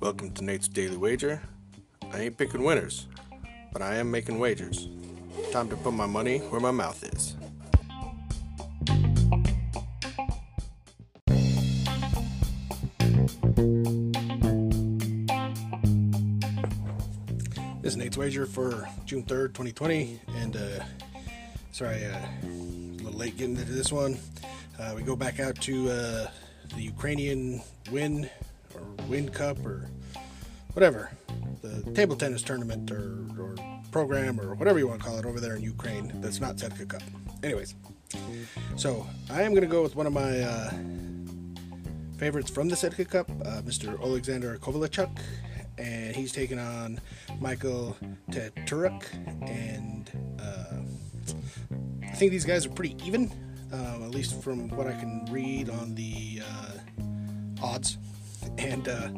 Welcome to Nate's Daily Wager. I ain't picking winners, but I am making wagers. Time to put my money where my mouth is. This is Nate's Wager for June 3rd, 2020. And, uh, sorry, uh, a little late getting into this one. Uh, we go back out to uh, the Ukrainian Win or Win Cup or whatever, the table tennis tournament or, or program or whatever you want to call it over there in Ukraine that's not Setka Cup. Anyways, so I am going to go with one of my uh, favorites from the Setka Cup, uh, Mr. Alexander Kovalchuk, and he's taking on Michael Teturuk, and uh, I think these guys are pretty even, um, at least from what I can read on the uh, odds. And uh,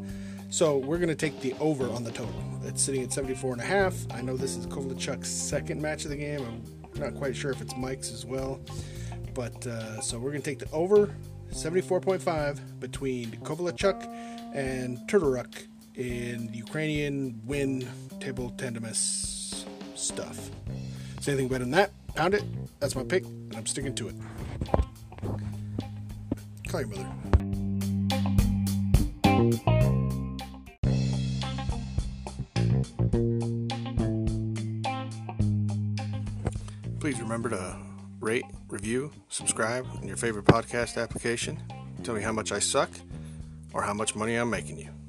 so we're going to take the over on the total. It's sitting at 74 and a half. I know this is Kovalchuk's second match of the game. I'm not quite sure if it's Mike's as well. But uh, so we're going to take the over 74.5 between Kovalchuk and Turturuk in Ukrainian win table tennis stuff. Say anything better than that? Pound it. That's my pick, and I'm sticking to it. Call your mother. Please remember to rate, review, subscribe in your favorite podcast application. Tell me how much I suck or how much money I'm making you.